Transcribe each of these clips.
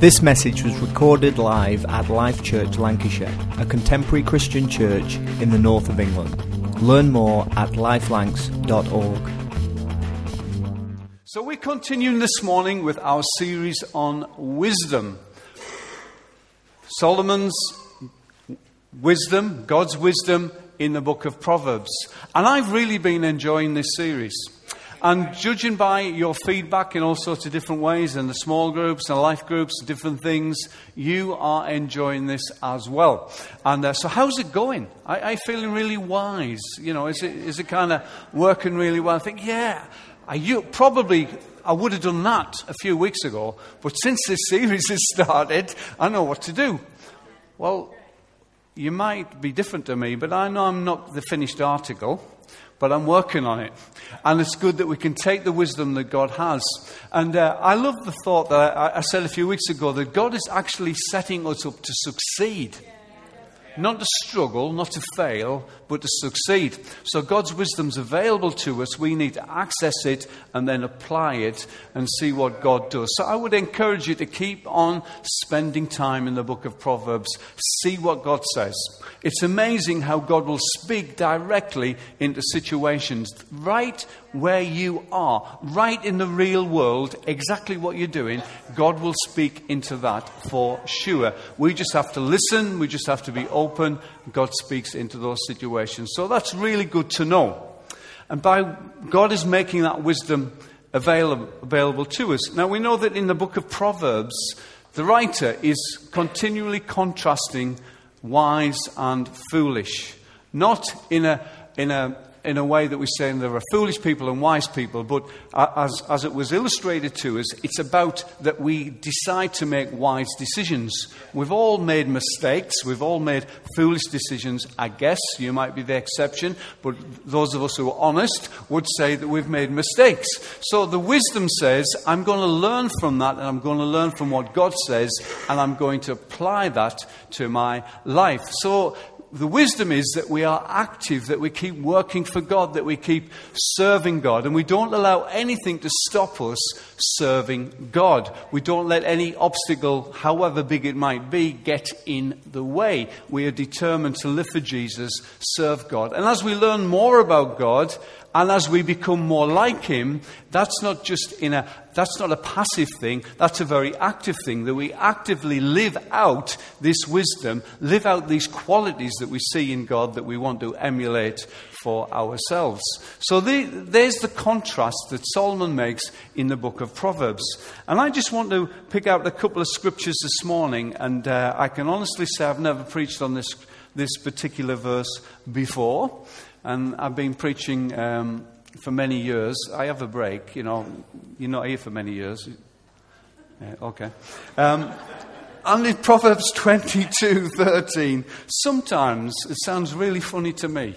This message was recorded live at Life Church Lancashire, a contemporary Christian church in the north of England. Learn more at lifelancs.org. So, we're continuing this morning with our series on wisdom. Solomon's wisdom, God's wisdom in the book of Proverbs. And I've really been enjoying this series. And judging by your feedback in all sorts of different ways, and the small groups and life groups, different things, you are enjoying this as well. And uh, so, how's it going? I, I feeling really wise. You know, is it is it kind of working really well? I think, yeah. I, you probably I would have done that a few weeks ago, but since this series has started, I know what to do. Well, you might be different to me, but I know I'm not the finished article but I'm working on it. And it's good that we can take the wisdom that God has. And uh, I love the thought that I, I, said a few weeks ago that God is actually setting us up to succeed. Not to struggle, not to fail, but to succeed. So God's wisdom's available to us. We need to access it and then apply it and see what God does. So I would encourage you to keep on spending time in the book of Proverbs. See what God says. It's amazing how God will speak directly into situations right where you are, right in the real world, exactly what you're doing. God will speak into that for sure. We just have to listen, we just have to be open. God speaks into those situations. So that's really good to know. And by God is making that wisdom available, available to us. Now we know that in the book of Proverbs, the writer is continually contrasting wise and foolish. Not in a, in a in a way that we're saying there are foolish people and wise people, but as, as it was illustrated to us, it's about that we decide to make wise decisions. We've all made mistakes, we've all made foolish decisions, I guess. You might be the exception, but those of us who are honest would say that we've made mistakes. So the wisdom says, I'm going to learn from that, and I'm going to learn from what God says, and I'm going to apply that to my life. So the wisdom is that we are active, that we keep working for God, that we keep serving God, and we don't allow anything to stop us serving God. We don't let any obstacle, however big it might be, get in the way. We are determined to live for Jesus, serve God. And as we learn more about God, and as we become more like Him, that's not just in a, that's not a passive thing, that's a very active thing, that we actively live out this wisdom, live out these qualities that we see in God that we want to emulate for ourselves. So the, there's the contrast that Solomon makes in the book of Proverbs. And I just want to pick out a couple of scriptures this morning, and uh, I can honestly say I've never preached on this, this particular verse before and I've been preaching um, for many years. I have a break, you know. You're not here for many years. Yeah, okay. Um, and in Proverbs 22:13, sometimes it sounds really funny to me,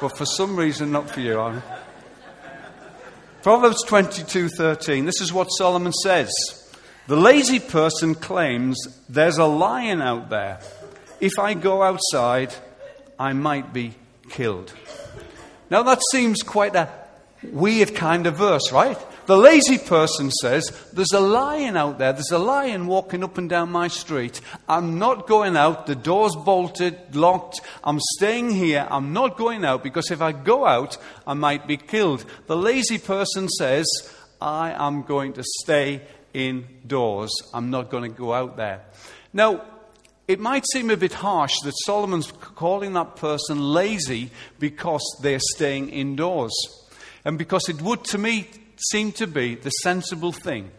but for some reason, not for you. I'm... Proverbs 22:13. This is what Solomon says: "The lazy person claims there's a lion out there. If I go outside, I might be killed. Now that seems quite a weird kind of verse, right? The lazy person says, There's a lion out there. There's a lion walking up and down my street. I'm not going out. The door's bolted, locked. I'm staying here. I'm not going out because if I go out, I might be killed. The lazy person says, I am going to stay indoors. I'm not going to go out there. Now, it might seem a bit harsh that Solomon's calling that person lazy because they're staying indoors. And because it would, to me, seem to be the sensible thing.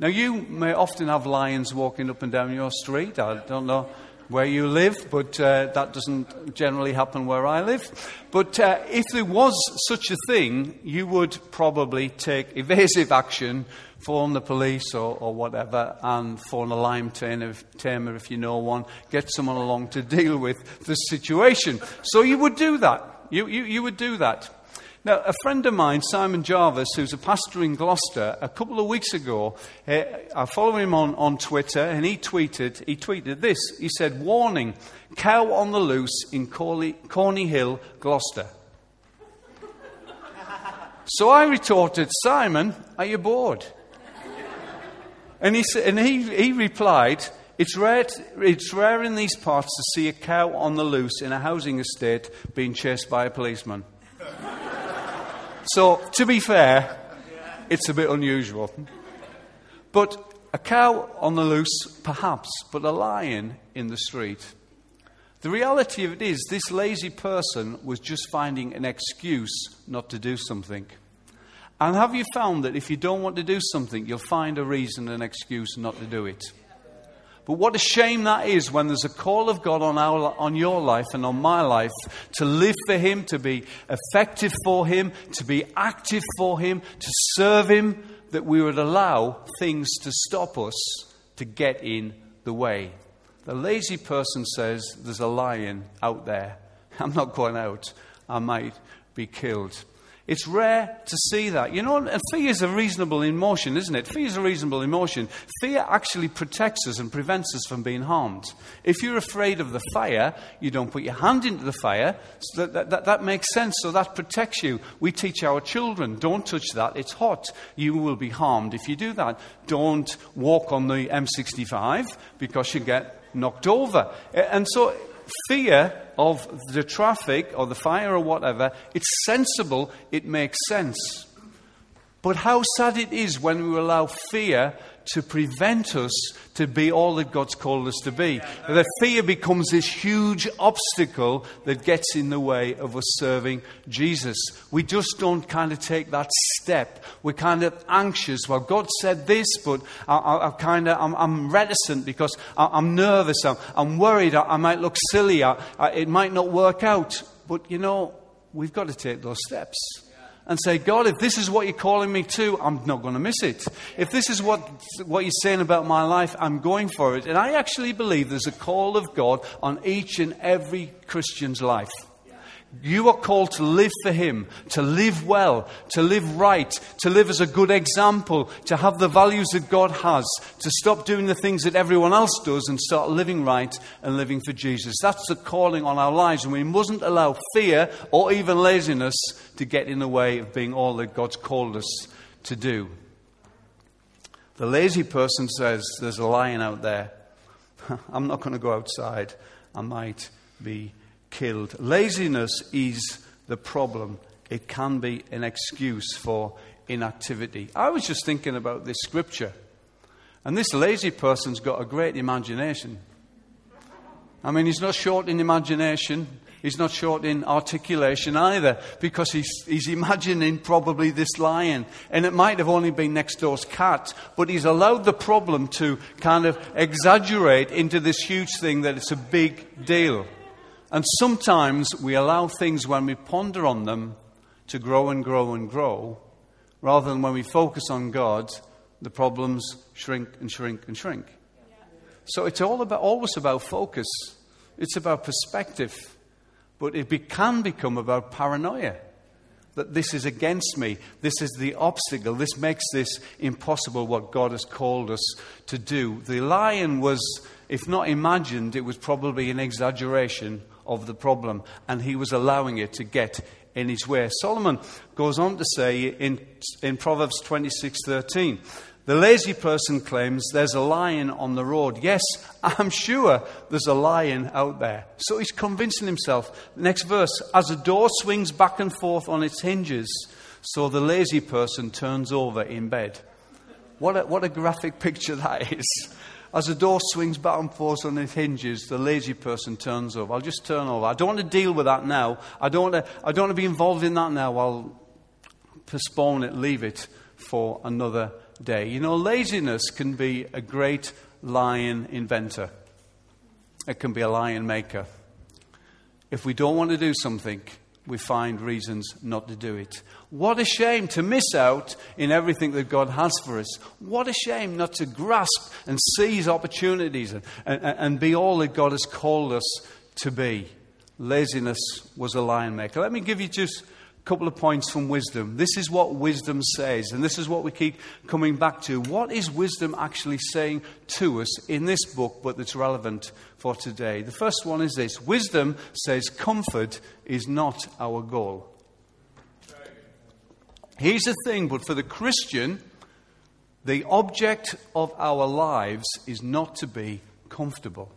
Now, you may often have lions walking up and down your street. I don't know where you live, but uh, that doesn't generally happen where I live. But uh, if there was such a thing, you would probably take evasive action phone the police or, or whatever and phone a lime tamer if you know one, get someone along to deal with the situation. So you would do that. You, you, you would do that. Now, a friend of mine, Simon Jarvis, who's a pastor in Gloucester, a couple of weeks ago, uh, I follow him on, on Twitter, and he tweeted, he tweeted this. He said, Warning, cow on the loose in Corley, Coney Hill, Gloucester. so I retorted, Simon, are you bored? And he, and he, he replied, it's rare, it's rare in these parts to see a cow on the loose in a housing estate being chased by a policeman. so, to be fair, it's a bit unusual. But a cow on the loose, perhaps, but a lion in the street. The reality of it is, this lazy person was just finding an excuse not to do something. And have you found that if you don't want to do something, you'll find a reason, an excuse not to do it? But what a shame that is when there's a call of God on, our, on your life and on my life to live for Him, to be effective for Him, to be active for Him, to serve Him, that we would allow things to stop us to get in the way. The lazy person says, There's a lion out there. I'm not going out. I might be killed. It's rare to see that. You know, and fear is a reasonable emotion, isn't it? Fear is a reasonable emotion. Fear actually protects us and prevents us from being harmed. If you're afraid of the fire, you don't put your hand into the fire. So that, that, that makes sense. So that protects you. We teach our children don't touch that. It's hot. You will be harmed if you do that. Don't walk on the M65 because you get knocked over. And so fear of the traffic or the fire or whatever, it's sensible, it makes sense. But how sad it is when we allow fear to prevent us to be all that God's called us to be. That fear becomes this huge obstacle that gets in the way of us serving Jesus. We just don't kind of take that step. We're kind of anxious. Well, God said this, but I, I, I kind of, I'm, I'm, reticent because I, am nervous. I'm, I'm worried. I, might look silly. it might not work out. But you know, we've got to take those steps and say, God, if this is what you're calling me to, I'm not going to miss it. If this is what, what you're saying about my life, I'm going for it. And I actually believe there's a call of God on each and every Christian's life. You are called to live for Him, to live well, to live right, to live as a good example, to have the values that God has, to stop doing the things that everyone else does and start living right and living for Jesus. That's the calling on our lives, and we mustn't allow fear or even laziness to get in the way of being all that God's called us to do. The lazy person says, There's a lion out there. I'm not going to go outside. I might be killed. Laziness is the problem, it can be an excuse for inactivity. I was just thinking about this scripture, and this lazy person's got a great imagination. I mean, he's not short in imagination. He's not short in articulation either, because he's, he's imagining probably this lion. And it might have only been next door's cat, but he's allowed the problem to kind of exaggerate into this huge thing that it's a big deal. And sometimes we allow things when we ponder on them to grow and grow and grow, rather than when we focus on God, the problems shrink and shrink and shrink. So it's all about, always about focus. It's about perspective. But it be, can become about paranoia. That this is against me. This is the obstacle. This makes this impossible what God has called us to do. The lion was, if not imagined, it was probably an exaggeration of the problem, and he was allowing it to get in his way. Solomon goes on to say in, in Proverbs 26:13, the lazy person claims there's a lion on the road. Yes, I'm sure there's a lion out there. So he's convincing himself. Next verse, as a door swings back and forth on its hinges, so the lazy person turns over in bed. What a, what a graphic picture that is. As the door swings back and forth on its hinges, the lazy person turns over. I'll just turn over. I don't want to deal with that now. I don't want to, I don't want to be involved in that now. I'll postpone it, leave it for another day. You know, laziness can be a great lion inventor, it can be a lion maker. If we don't want to do something, we find reasons not to do it. What a shame to miss out in everything that God has for us. What a shame not to grasp and seize opportunities and, and, and be all that God has called us to be. Laziness was a lion maker. Let me give you just couple of points from wisdom. This is what wisdom says, and this is what we keep coming back to. What is wisdom actually saying to us in this book, but that's relevant for today? The first one is this Wisdom says comfort is not our goal. Here's the thing, but for the Christian, The object of our lives is not to be comfortable.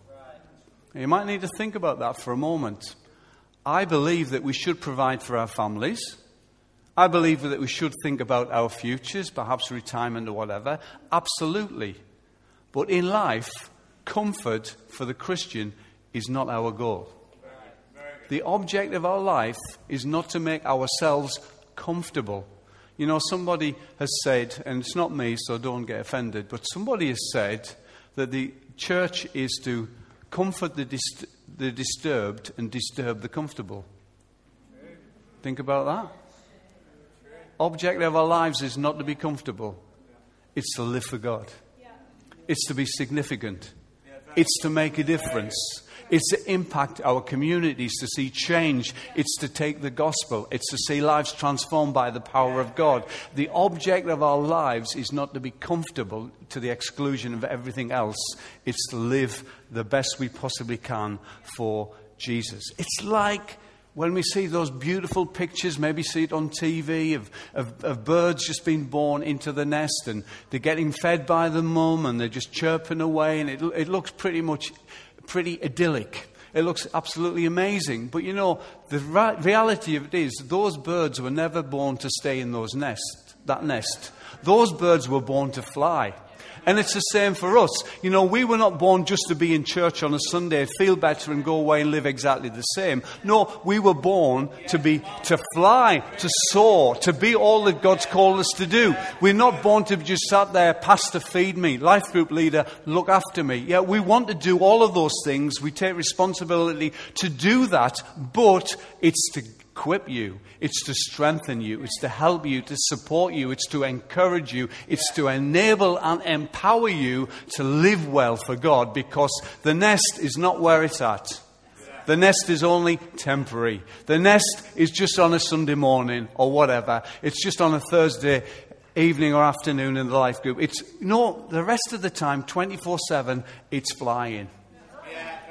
You might need to think about that for a moment. I believe that we should provide for our families. I believe that we should think about our futures, perhaps retirement or whatever. Absolutely. But in life, comfort for the Christian is not our goal. The object of our life is not to make ourselves comfortable. You know, somebody has said, and it's not me, so don't get offended, but somebody has said that the church is to comfort the, dist- the disturbed and disturb the comfortable. Think about that. Object of our lives is not to be comfortable, it's to live for God, it's to be significant, it's to make a difference. It's to impact our communities, to see change. It's to take the gospel. It's to see lives transformed by the power of God. The object of our lives is not to be comfortable to the exclusion of everything else. It's to live the best we possibly can for Jesus. It's like when we see those beautiful pictures, maybe see it on TV, of, of, of, birds just being born into the nest and they're getting fed by the mum and they're just chirping away, and it, it looks pretty much pretty idyllic. It looks absolutely amazing. But you know, the ra- reality of it is, those birds were never born to stay in those nests, that nest. Those birds were born to fly. And it's the same for us. You know, we were not born just to be in church on a Sunday, feel better, and go away and live exactly the same. No, we were born to be, to fly, to soar, to be all that God's called us to do. We're not born to just sat there, pastor, feed me, life group leader, look after me. Yeah, we want to do all of those things. We take responsibility to do that, but it's to equip you, it's to strengthen you, it's to help you, to support you, it's to encourage you, it's to enable and empower you to live well for God because the nest is not where it's at. The nest is only temporary. The nest is just on a Sunday morning or whatever. It's just on a Thursday evening or afternoon in the life group. It's no, the rest of the time, 24 7, it's flying.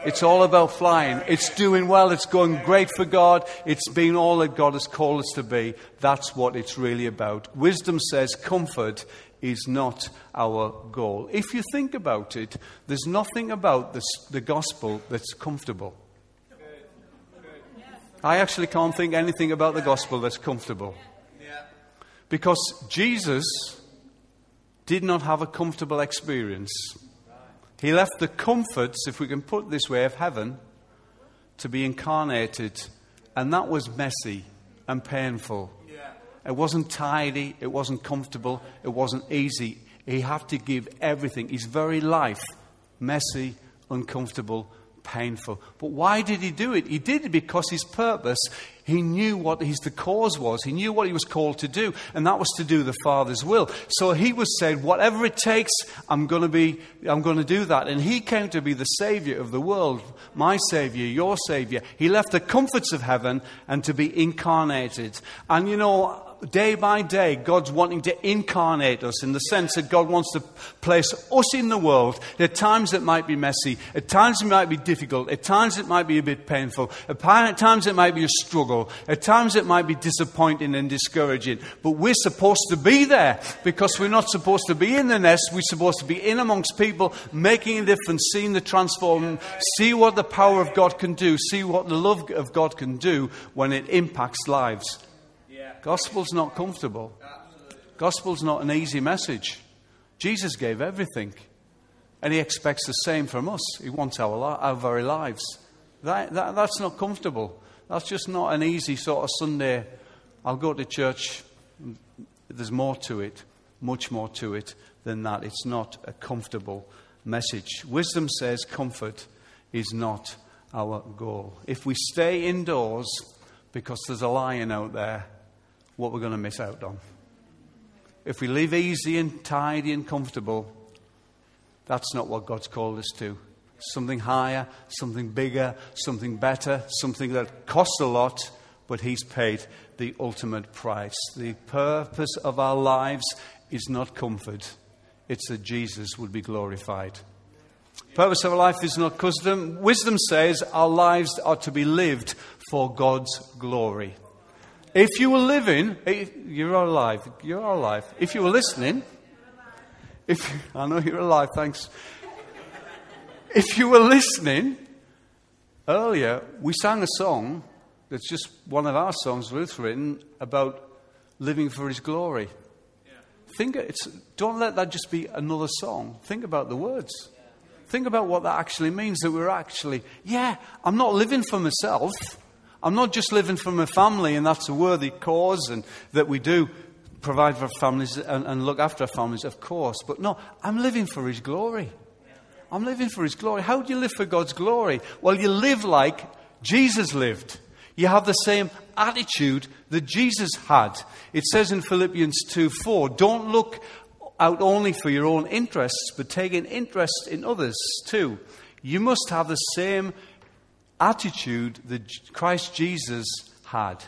It's all about flying. It's doing well. It's going great for God. It's being all that God has called us to be. That's what it's really about. Wisdom says comfort is not our goal. If you think about it, there's nothing about this, the gospel that's comfortable. I actually can't think anything about the gospel that's comfortable. Because Jesus did not have a comfortable experience. He left the comforts, if we can put it this way, of heaven to be incarnated, and that was messy and painful. It wasn't tidy, it wasn't comfortable, it wasn't easy. He had to give everything, his very life, messy, uncomfortable, painful. But why did he do it? He did it because his purpose, he knew what his the cause was. He knew what he was called to do, and that was to do the Father's will. So he was said, whatever it takes, I'm going to be, I'm going to do that. And he came to be the Savior of the world, my Savior, your Savior. He left the comforts of heaven and to be incarnated. And you know, day by day, God's wanting to incarnate us in the sense that God wants to place us in the world. At times it might be messy, at times it might be difficult, at times it might be a bit painful, at times it might be a struggle, at times it might be disappointing and discouraging. But we're supposed to be there because we're not supposed to be in the nest, we're supposed to be in amongst people, making a difference, seeing the transform, see what the power of God can do, see what the love of God can do when it impacts lives. Gospel's not comfortable. Gospel's not an easy message. Jesus gave everything. And he expects the same from us. He wants our, li- our very lives. That, that, that's not comfortable. That's just not an easy sort of Sunday. I'll go to church. There's more to it, much more to it than that. It's not a comfortable message. Wisdom says comfort is not our goal. If we stay indoors because there's a lion out there, what we're going to miss out on. If we live easy and tidy and comfortable, that's not what God's called us to. Something higher, something bigger, something better, something that costs a lot, but He's paid the ultimate price. The purpose of our lives is not comfort, it's that Jesus would be glorified. Purpose of our life is not custom. Wisdom says our lives are to be lived for God's glory. If you were living, eh, you're alive, you're alive. If you were listening, if I know you're alive, thanks. If you were listening earlier, we sang a song that's just one of our songs Ruth's written about living for His glory. Think it's, don't let that just be another song. Think about the words. Think about what that actually means that we're actually, yeah, I'm not living for myself. I'm not just living for my family, and that's a worthy cause, and that we do provide for families and, and look after our families, of course. But no, I'm living for His glory. I'm living for His glory. How do you live for God's glory? Well, you live like Jesus lived. You have the same attitude that Jesus had. It says in Philippians 2 4, don't look out only for your own interests, but take an interest in others too. You must have the same attitude that Christ Jesus had.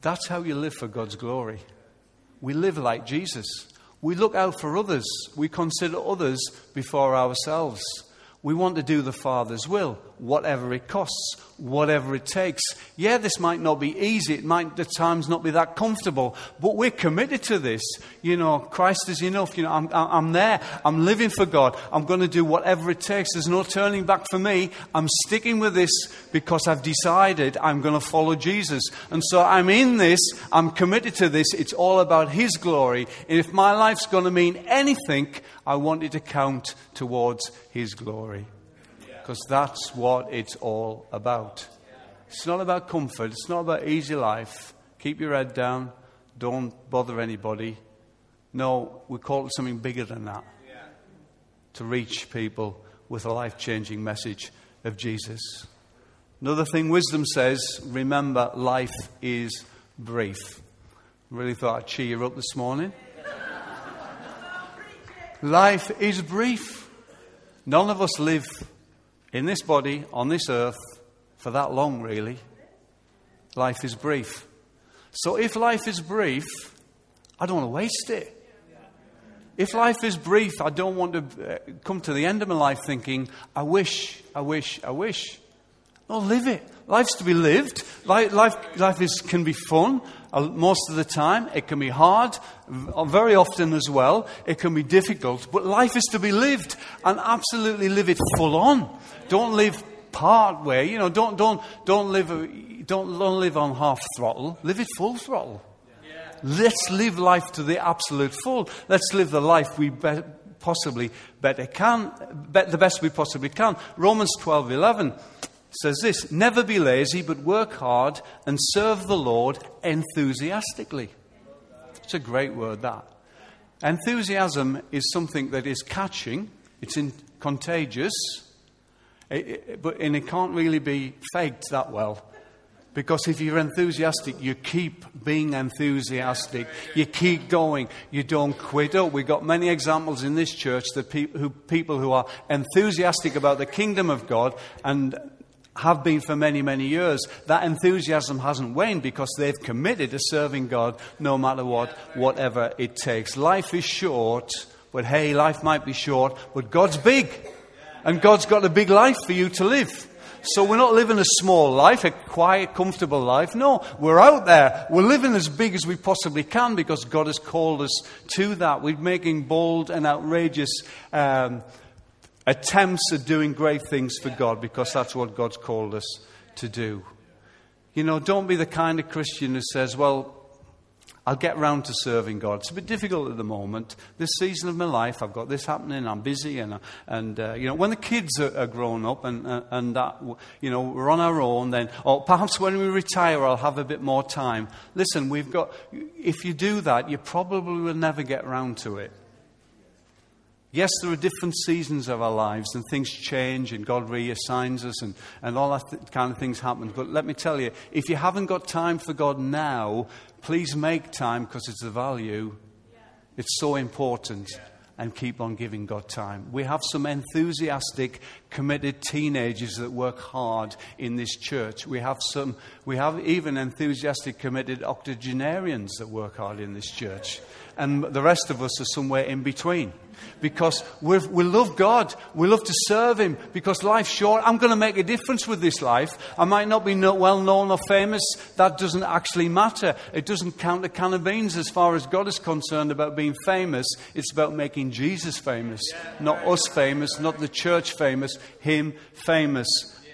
That's how you live for God's glory. We live like Jesus. We look out for others. We consider others before ourselves. We want to do the Father's will, whatever it costs, whatever it takes. Yeah, this might not be easy. It might at times not be that comfortable, but we're committed to this. You know, Christ is enough. You know, I'm, I'm there. I'm living for God. I'm going to do whatever it takes. There's no turning back for me. I'm sticking with this because I've decided I'm going to follow Jesus. And so I'm in this. I'm committed to this. It's all about His glory. And if my life's going to mean anything, I want it to count towards His glory. Because that's what it's all about. It's not about comfort, it's not about easy life. Keep your head down, don't bother anybody. No, we call it something bigger than that to reach people with a life changing message of Jesus. Another thing wisdom says remember, life is brief. Really thought I'd cheer you up this morning. Life is brief. None of us live in this body, on this earth, for that long, really. Life is brief. So if life is brief, I don't want to waste it. If life is brief, I don't want to uh, come to the end of my life thinking, I wish, I wish, I wish. No, live it. Life's to be lived. Life, life, life is, can be fun most of the time. It can be hard, very often as well. It can be difficult. But life is to be lived and absolutely live it full on. Don't live part way. You know, don't, don't, don't, live, don't, don't live on half throttle. Live it full throttle. Let's live life to the absolute full. Let's live the life we be- possibly better can, be- the best we possibly can. Romans twelve eleven 11 says this Never be lazy, but work hard and serve the Lord enthusiastically. It's a great word, that. Enthusiasm is something that is catching, it's in, contagious, it, it, but, and it can't really be faked that well. Because if you're enthusiastic, you keep being enthusiastic. You keep going. You don't quit. Oh, we've got many examples in this church that pe- who, people who are enthusiastic about the kingdom of God and have been for many, many years. That enthusiasm hasn't waned because they've committed to serving God no matter what, whatever it takes. Life is short, but hey, life might be short, but God's big. And God's got a big life for you to live. So we're not living a small life, a quiet, comfortable life. No, we're out there. We're living as big as we possibly can because God has called us to that. We're making bold and outrageous um, attempts at doing great things for God because that's what God's called us to do. You know, don't be the kind of Christian who says, well, I'll get round to serving God. It's a bit difficult at the moment. This season of my life, I've got this happening, I'm busy, and, and uh, you know, when the kids are, are grown up and, uh, and that, you know, we're on our own, then, or perhaps when we retire, I'll have a bit more time. Listen, we've got, if you do that, you probably will never get round to it. Yes, there are different seasons of our lives and things change and God reassigns us and, and all that th- kind of things happen. But let me tell you, if you haven't got time for God now, please make time because it's the value. It's so important. And keep on giving God time. We have some enthusiastic, committed teenagers that work hard in this church. We have some, we have even enthusiastic, committed octogenarians that work hard in this church. And the rest of us are somewhere in between. Because we love God. We love to serve Him because life's short. I'm going to make a difference with this life. I might not be well known or famous. That doesn't actually matter. It doesn't count a can of beans as far as God is concerned about being famous. It's about making Jesus famous, not us famous, not the church famous, Him famous.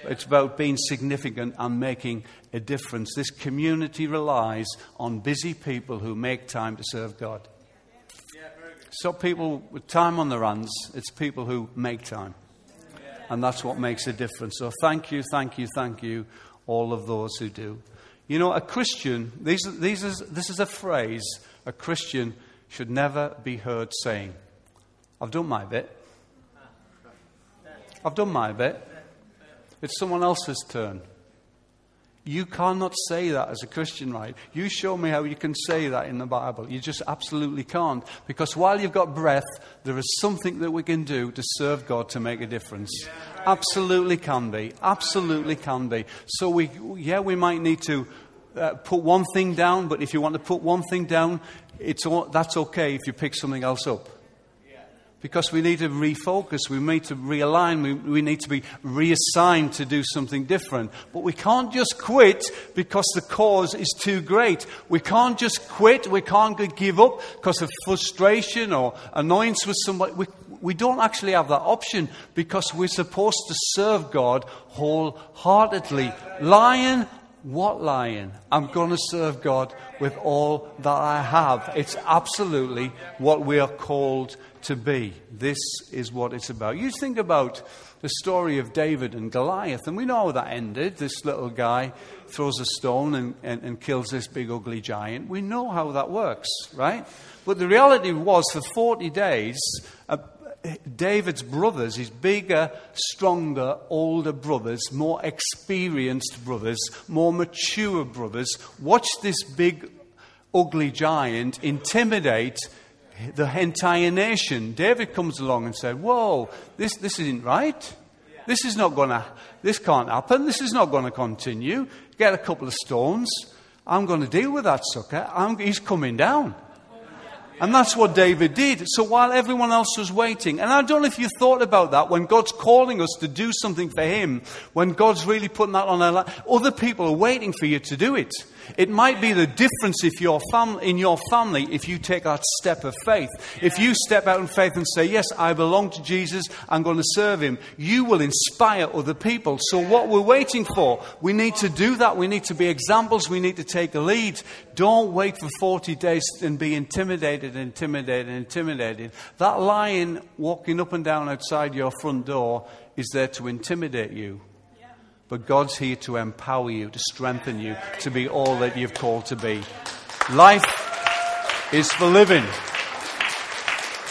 It's about being significant and making a difference. This community relies on busy people who make time to serve God. It's not people with time on their hands, it's people who make time. And that's what makes a difference. So thank you, thank you, thank you, all of those who do. You know, a Christian, these, these is, this is a phrase a Christian should never be heard saying. I've done my bit. I've done my bit. It's someone else's turn. You cannot say that as a Christian, right? You show me how you can say that in the Bible. You just absolutely can't. Because while you've got breath, there is something that we can do to serve God to make a difference. Absolutely can be. Absolutely can be. So, we, yeah, we might need to uh, put one thing down, but if you want to put one thing down, it's all, that's okay if you pick something else up because we need to refocus, we need to realign, we, we, need to be reassigned to do something different. But we can't just quit because the cause is too great. We can't just quit, we can't give up because of frustration or annoyance with somebody. We, we don't actually have that option because we're supposed to serve God wholeheartedly. Lion what lion? I'm going to serve God with all that I have. It's absolutely what we are called to be. This is what it's about. You think about the story of David and Goliath, and we know how that ended. This little guy throws a stone and, and, and kills this big ugly giant. We know how that works, right? But the reality was, for 40 days, uh, David's brothers, his bigger, stronger, older brothers, more experienced brothers, more mature brothers, watched this big, ugly giant intimidate the entire nation. David comes along and said, Whoa, this, this isn't right. This is not going to, this can't happen. This is not going to continue. Get a couple of stones. I'm going to deal with that sucker. I'm, he's coming down. And that's what David did. So while everyone else was waiting, and I don't know if you thought about that when God's calling us to do something for Him, when God's really putting that on our life, other people are waiting for you to do it. It might be the difference if your fam- in your family if you take that step of faith. If you step out in faith and say, Yes, I belong to Jesus, I'm going to serve him, you will inspire other people. So, what we're waiting for, we need to do that. We need to be examples. We need to take a lead. Don't wait for 40 days and be intimidated, intimidated, intimidated. That lion walking up and down outside your front door is there to intimidate you. But God's here to empower you, to strengthen you, to be all that you've called to be. Life is for living.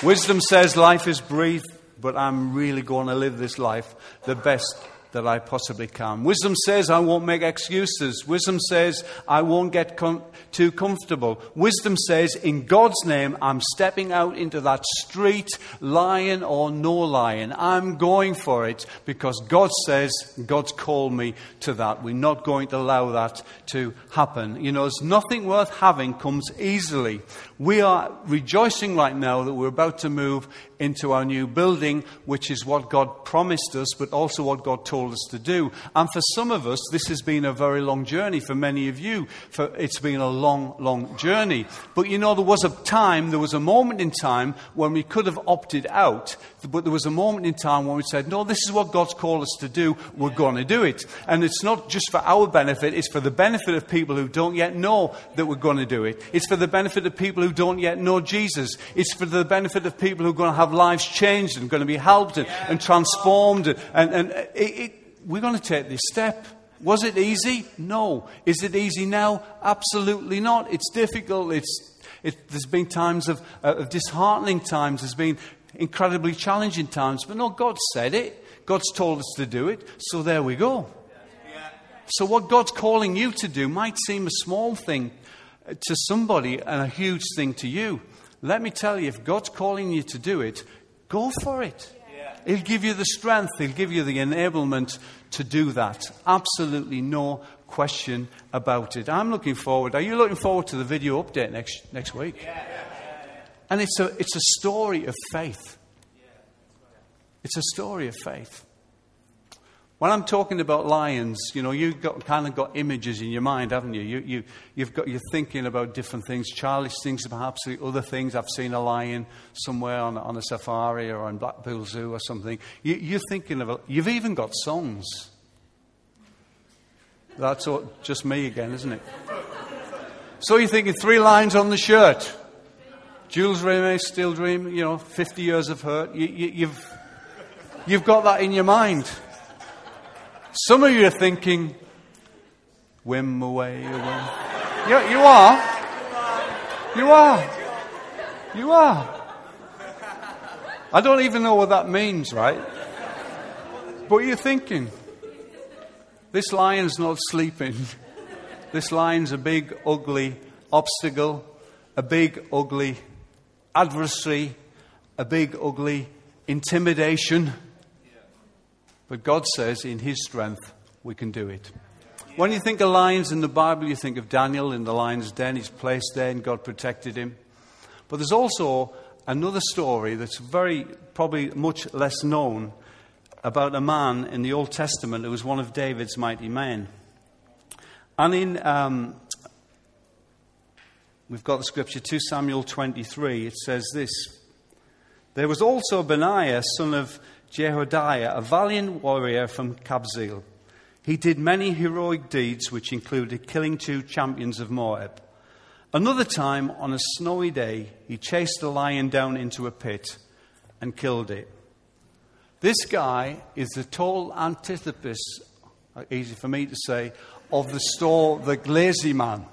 Wisdom says life is brief, but I'm really going to live this life the best that I possibly can. Wisdom says I won't make excuses. Wisdom says I won't get com- too comfortable. Wisdom says in God's name I'm stepping out into that street, lion or no lion. I'm going for it because God says God's called me to that. We're not going to allow that to happen. You know, there's nothing worth having comes easily. We are rejoicing right now that we're about to move into our new building, which is what God promised us, but also what God told us to do. And for some of us, this has been a very long journey. For many of you, for it's been a long, long journey. But you know, there was a time, there was a moment in time when we could have opted out, but there was a moment in time when we said, no, this is what God's called us to do. We're going to do it. And it's not just for our benefit, it's for the benefit of people who don't yet know that we're going to do it. It's for the benefit of people who don't yet know Jesus. It's for the benefit of people who are going to have lives changed and going to be helped and, and transformed. And, and it, it, we're going to take this step. Was it easy? No. Is it easy now? Absolutely not. It's difficult. It's, it, there's been times of, uh, of disheartening times. There's been incredibly challenging times. But no, God said it. God's told us to do it. So there we go. So, what God's calling you to do might seem a small thing to somebody and a huge thing to you. Let me tell you, if God's calling you to do it, go for it. He'll give you the strength, He'll give you the enablement to do that. Absolutely no question about it. I'm looking forward. Are you looking forward to the video update next, next week? Yeah. And it's a, it's a story of faith. It's a story of faith. When I'm talking about lions, you know, you've got, kind of got images in your mind, haven't you? you, you you've got, you're thinking about different things, childish things, perhaps the other things. I've seen a lion somewhere on, on a safari or on Blackpool Zoo or something. You, you're thinking of, you've even got songs. That's all, just me again, isn't it? So you're thinking three lions on the shirt. Jules Rimet, still dream, you know, 50 years of hurt. You, you, you've, you've got that in your mind. Some of you are thinking, wimoweh, away. Yeah, you are. You are. You are. I don't even know what that means, right? But you're thinking, this lion's not sleeping. This lion's a big, ugly obstacle, a big, ugly adversary, a big, ugly intimidation. But God says, in His strength, we can do it. When you think of lions in the Bible, you think of Daniel in the lion's den. He's placed there and God protected him. But there's also another story that's very, probably much less known about a man in the Old Testament who was one of David's mighty men. And in, um, we've got the scripture, 2 Samuel 23, it says this There was also Benaiah, son of Jehoiada, a valiant warrior from Kabzeel. He did many heroic deeds, which included killing two champions of Moab. Another time, on a snowy day, he chased a lion down into a pit and killed it. This guy is the total antithesis, uh, easy for me to say, of the store, the lazy man.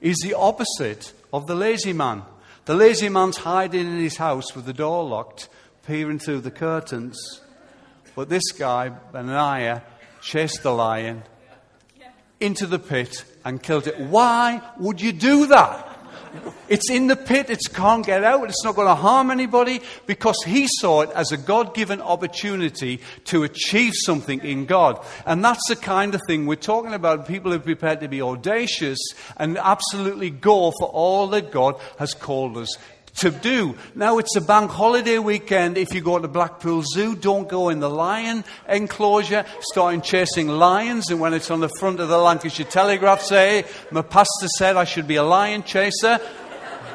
He's the opposite of the lazy man. The lazy man's hiding in his house with the door locked, peering through the curtains. But this guy, Benaiah, chased the lion into the pit and killed it. Why would you do that? It's in the pit, it can't get out, it's not going to harm anybody because he saw it as a God given opportunity to achieve something in God. And that's the kind of thing we're talking about people who are prepared to be audacious and absolutely go for all that God has called us to do. Now it's a bank holiday weekend. If you go to Blackpool Zoo, don't go in the lion enclosure, starting chasing lions. And when it's on the front of the Lancashire Telegraph, say, my pastor said I should be a lion chaser.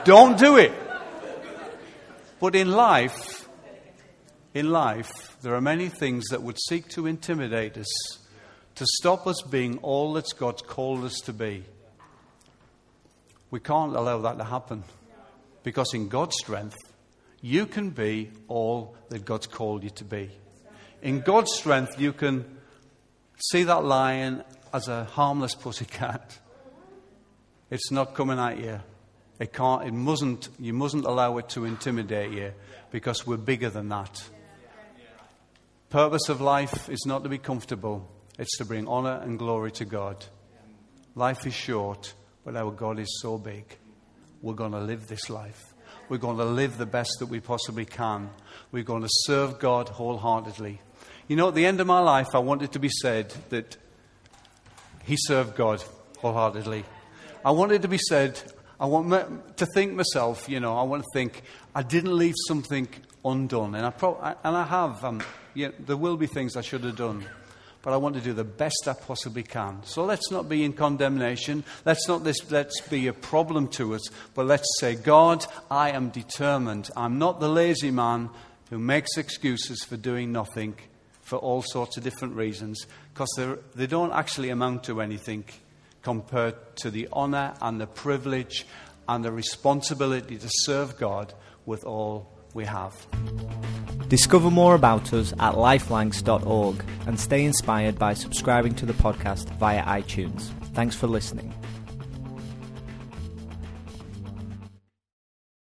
Don't do it. But in life, in life, there are many things that would seek to intimidate us, to stop us being all that God's called us to be. We can't allow that to happen. Because in God's strength, you can be all that God's called you to be. In God's strength, you can see that lion as a harmless pussycat. It's not coming at you. It can't, it mustn't, you mustn't allow it to intimidate you because we're bigger than that. Purpose of life is not to be comfortable, it's to bring honor and glory to God. Life is short, but our God is so big we're going to live this life. We're going to live the best that we possibly can. We're going to serve God wholeheartedly. You know, at the end of my life, I want it to be said that he served God wholeheartedly. I want it to be said, I want to think myself, you know, I want to think, I didn't leave something undone. And I, pro- and I have. Um, there will be things I should have done but I want to do the best I possibly can. So let's not be in condemnation. Let's not this, let's be a problem to us, but let's say, God, I am determined. I'm not the lazy man who makes excuses for doing nothing for all sorts of different reasons, because they don't actually amount to anything compared to the honor and the privilege and the responsibility to serve God with all we have. Discover more about us at lifelancs.org and stay inspired by subscribing to the podcast via iTunes. Thanks for listening.